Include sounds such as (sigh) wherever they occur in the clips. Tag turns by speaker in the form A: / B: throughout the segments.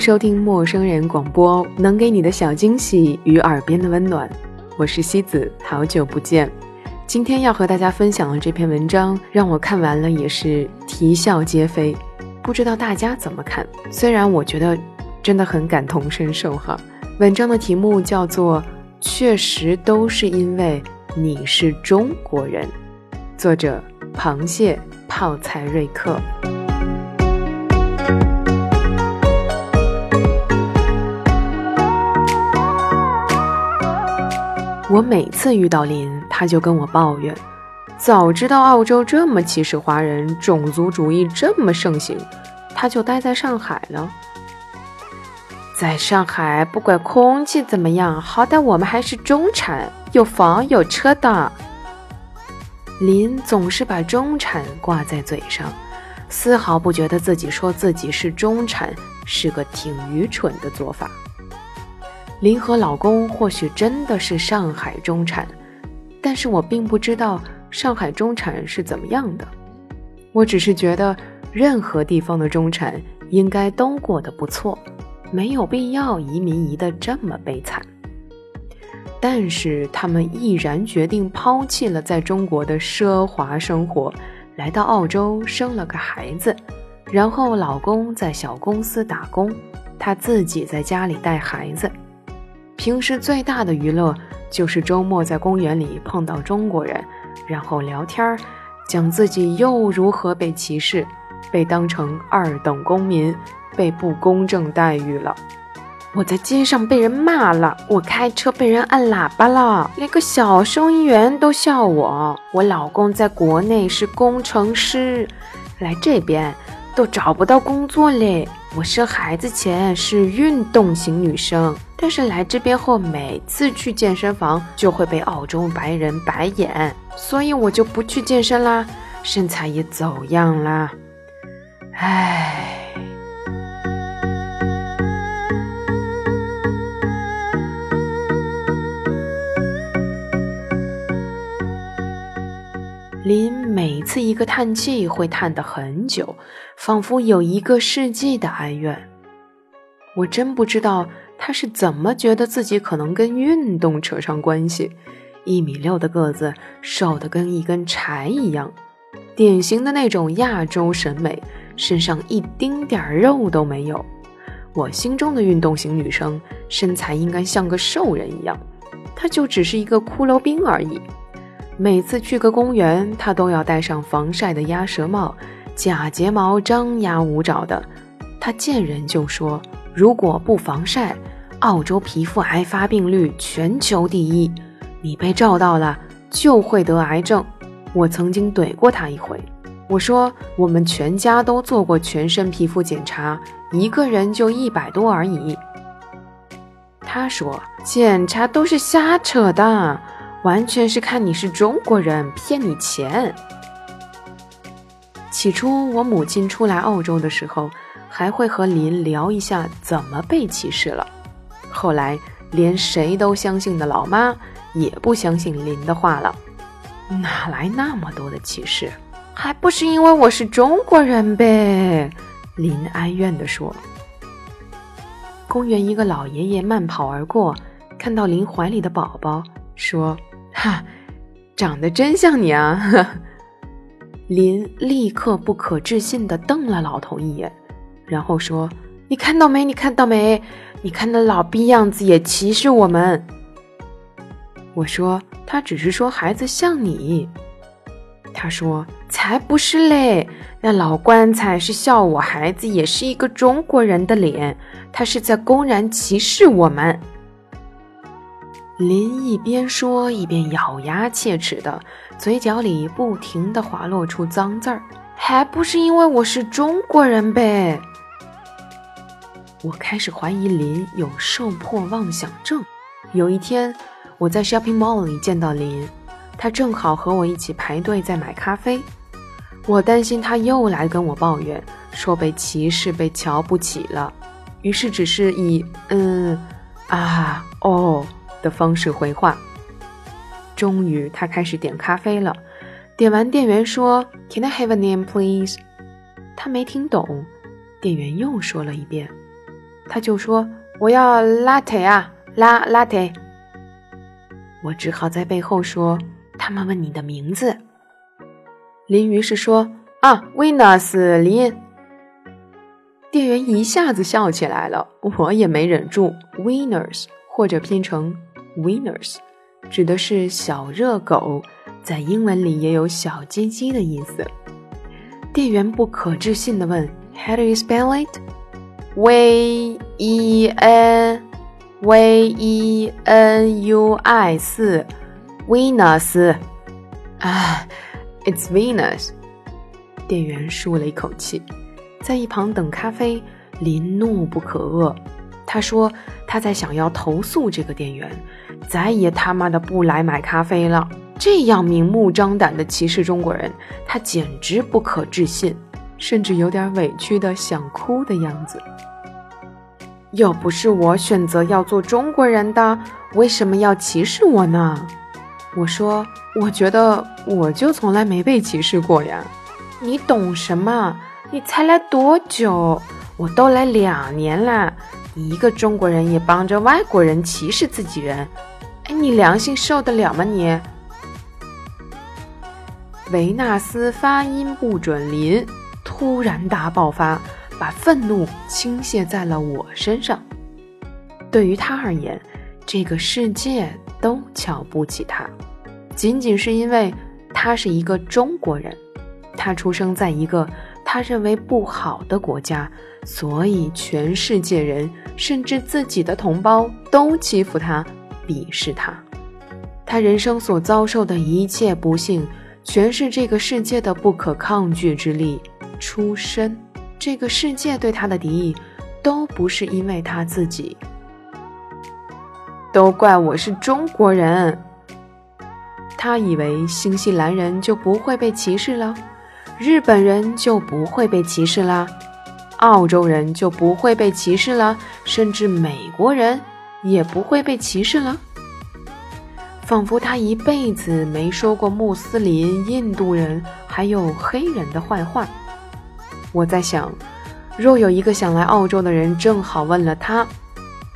A: 收听陌生人广播，能给你的小惊喜与耳边的温暖。我是西子，好久不见。今天要和大家分享的这篇文章，让我看完了也是啼笑皆非。不知道大家怎么看？虽然我觉得真的很感同身受哈。文章的题目叫做《确实都是因为你是中国人》，作者螃蟹泡菜瑞克。我每次遇到林，他就跟我抱怨：早知道澳洲这么歧视华人，种族主义这么盛行，他就待在上海了。在上海，不管空气怎么样，好歹我们还是中产，有房有车的。林总是把中产挂在嘴上，丝毫不觉得自己说自己是中产是个挺愚蠢的做法。林和老公或许真的是上海中产，但是我并不知道上海中产是怎么样的。我只是觉得任何地方的中产应该都过得不错，没有必要移民移得这么悲惨。但是他们毅然决定抛弃了在中国的奢华生活，来到澳洲生了个孩子，然后老公在小公司打工，她自己在家里带孩子。平时最大的娱乐就是周末在公园里碰到中国人，然后聊天儿，讲自己又如何被歧视，被当成二等公民，被不公正待遇了。我在街上被人骂了，我开车被人按喇叭了，连个小收银员都笑我。我老公在国内是工程师，来这边都找不到工作嘞。我生孩子前是运动型女生。但是来这边后，每次去健身房就会被澳洲白人白眼，所以我就不去健身啦，身材也走样啦。唉，林每次一个叹气会叹得很久，仿佛有一个世纪的哀怨。我真不知道。他是怎么觉得自己可能跟运动扯上关系？一米六的个子，瘦得跟一根柴一样，典型的那种亚洲审美，身上一丁点儿肉都没有。我心中的运动型女生，身材应该像个瘦人一样，她就只是一个骷髅兵而已。每次去个公园，他都要戴上防晒的鸭舌帽，假睫毛张牙舞爪的。他见人就说：“如果不防晒。”澳洲皮肤癌发病率全球第一，你被照到了就会得癌症。我曾经怼过他一回，我说我们全家都做过全身皮肤检查，一个人就一百多而已。他说检查都是瞎扯的，完全是看你是中国人骗你钱。起初我母亲初来澳洲的时候，还会和林聊一下怎么被歧视了。后来，连谁都相信的老妈也不相信林的话了。哪来那么多的歧视？还不是因为我是中国人呗！林哀怨地说。公园一个老爷爷慢跑而过，看到林怀里的宝宝，说：“哈，长得真像你啊！” (laughs) 林立刻不可置信地瞪了老头一眼，然后说：“你看到没？你看到没？”你看那老逼样子也歧视我们。我说他只是说孩子像你。他说才不是嘞，那老棺材是笑我孩子也是一个中国人的脸，他是在公然歧视我们。林一边说一边咬牙切齿的，嘴角里不停的滑落出脏字儿，还不是因为我是中国人呗。我开始怀疑林有受迫妄想症。有一天，我在 shopping mall 里见到林，他正好和我一起排队在买咖啡。我担心他又来跟我抱怨，说被歧视、被瞧不起了，于是只是以“嗯啊哦”的方式回话。终于，他开始点咖啡了。点完，店员说：“Can I have a name, please？” 他没听懂。店员又说了一遍，他就说：“我要 latte 啊，拉 latte。”我只好在背后说：“他们问你的名字。”林于是说：“啊，Venus 林。”店员一下子笑起来了，我也没忍住。Winners 或者拼成 Winners，指的是小热狗，在英文里也有小鸡鸡的意思。店员不可置信地问：“How do you spell it? V E N V E N U I 四 Venus 啊，It's Venus。”店员舒了一口气。在一旁等咖啡，林怒不可遏。他说他在想要投诉这个店员，再也他妈的不来买咖啡了。这样明目张胆的歧视中国人，他简直不可置信，甚至有点委屈的想哭的样子。又不是我选择要做中国人的，为什么要歧视我呢？我说，我觉得我就从来没被歧视过呀。你懂什么？你才来多久？我都来两年了，一个中国人也帮着外国人歧视自己人，哎，你良心受得了吗？你维纳斯发音不准，林突然大爆发，把愤怒倾泻在了我身上。对于他而言，这个世界都瞧不起他，仅仅是因为他是一个中国人，他出生在一个。他认为不好的国家，所以全世界人，甚至自己的同胞都欺负他、鄙视他。他人生所遭受的一切不幸，全是这个世界的不可抗拒之力出身。这个世界对他的敌意，都不是因为他自己，都怪我是中国人。他以为新西兰人就不会被歧视了。日本人就不会被歧视啦，澳洲人就不会被歧视了，甚至美国人也不会被歧视了。仿佛他一辈子没说过穆斯林、印度人还有黑人的坏话。我在想，若有一个想来澳洲的人正好问了他：“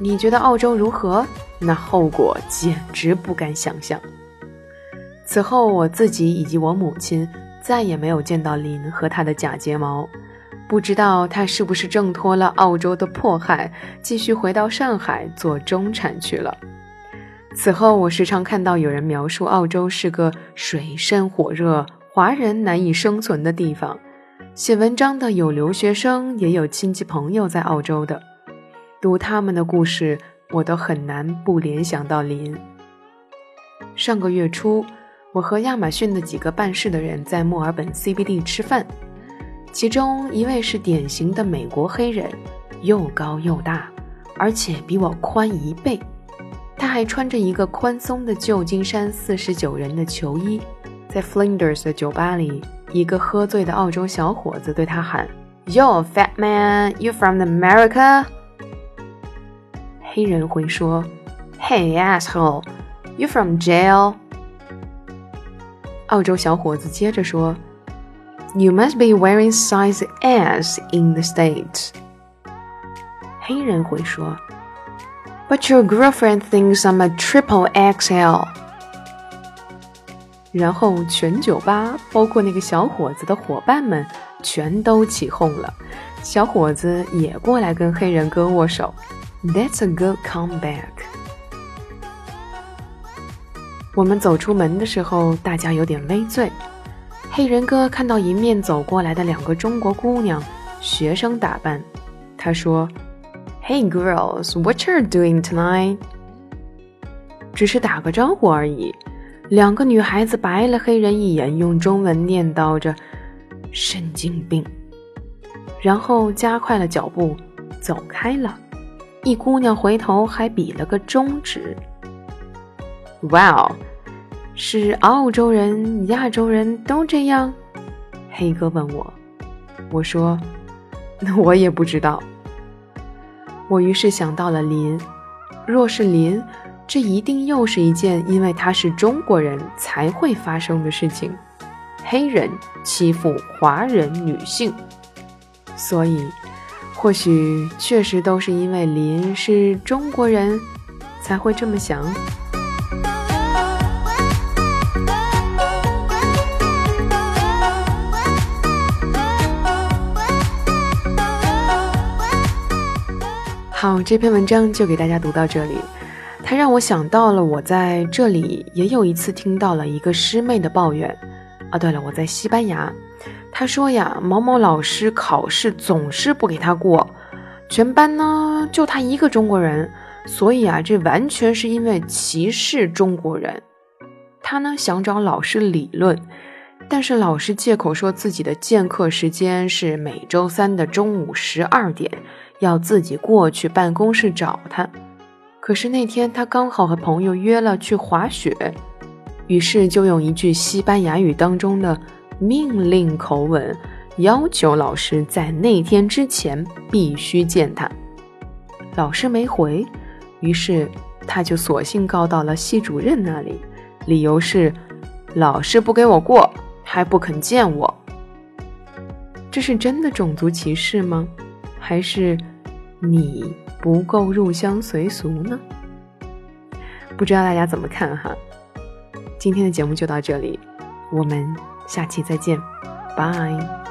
A: 你觉得澳洲如何？”那后果简直不敢想象。此后，我自己以及我母亲。再也没有见到林和他的假睫毛，不知道他是不是挣脱了澳洲的迫害，继续回到上海做中产去了。此后，我时常看到有人描述澳洲是个水深火热、华人难以生存的地方。写文章的有留学生，也有亲戚朋友在澳洲的。读他们的故事，我都很难不联想到林。上个月初。我和亚马逊的几个办事的人在墨尔本 CBD 吃饭，其中一位是典型的美国黑人，又高又大，而且比我宽一倍。他还穿着一个宽松的旧金山四十九人的球衣，在 Flinders 的酒吧里，一个喝醉的澳洲小伙子对他喊：“Yo, fat man, you from America？” 黑人会说：“Hey, asshole, you from jail？” 澳洲小伙子接着说：“You must be wearing size S in the States。”黑人会说：“But your girlfriend thinks I'm a triple XL。”然后全酒吧，包括那个小伙子的伙伴们，全都起哄了。小伙子也过来跟黑人哥握手。That's a good comeback。 我们走出门的时候，大家有点微醉。黑人哥看到迎面走过来的两个中国姑娘，学生打扮，他说：“Hey girls, what you doing tonight？” 只是打个招呼而已。两个女孩子白了黑人一眼，用中文念叨着：“神经病。”然后加快了脚步走开了。一姑娘回头还比了个中指。哇，是澳洲人、亚洲人都这样？黑哥问我，我说，那我也不知道。我于是想到了林，若是林，这一定又是一件因为他是中国人才会发生的事情。黑人欺负华人女性，所以或许确实都是因为林是中国人，才会这么想。好，这篇文章就给大家读到这里。它让我想到了，我在这里也有一次听到了一个师妹的抱怨。啊，对了，我在西班牙，她说呀，某某老师考试总是不给她过，全班呢就她一个中国人，所以啊，这完全是因为歧视中国人。她呢想找老师理论，但是老师借口说自己的见课时间是每周三的中午十二点。要自己过去办公室找他，可是那天他刚好和朋友约了去滑雪，于是就用一句西班牙语当中的命令口吻要求老师在那天之前必须见他。老师没回，于是他就索性告到了系主任那里，理由是老师不给我过，还不肯见我。这是真的种族歧视吗？还是？你不够入乡随俗呢？不知道大家怎么看哈？今天的节目就到这里，我们下期再见，拜。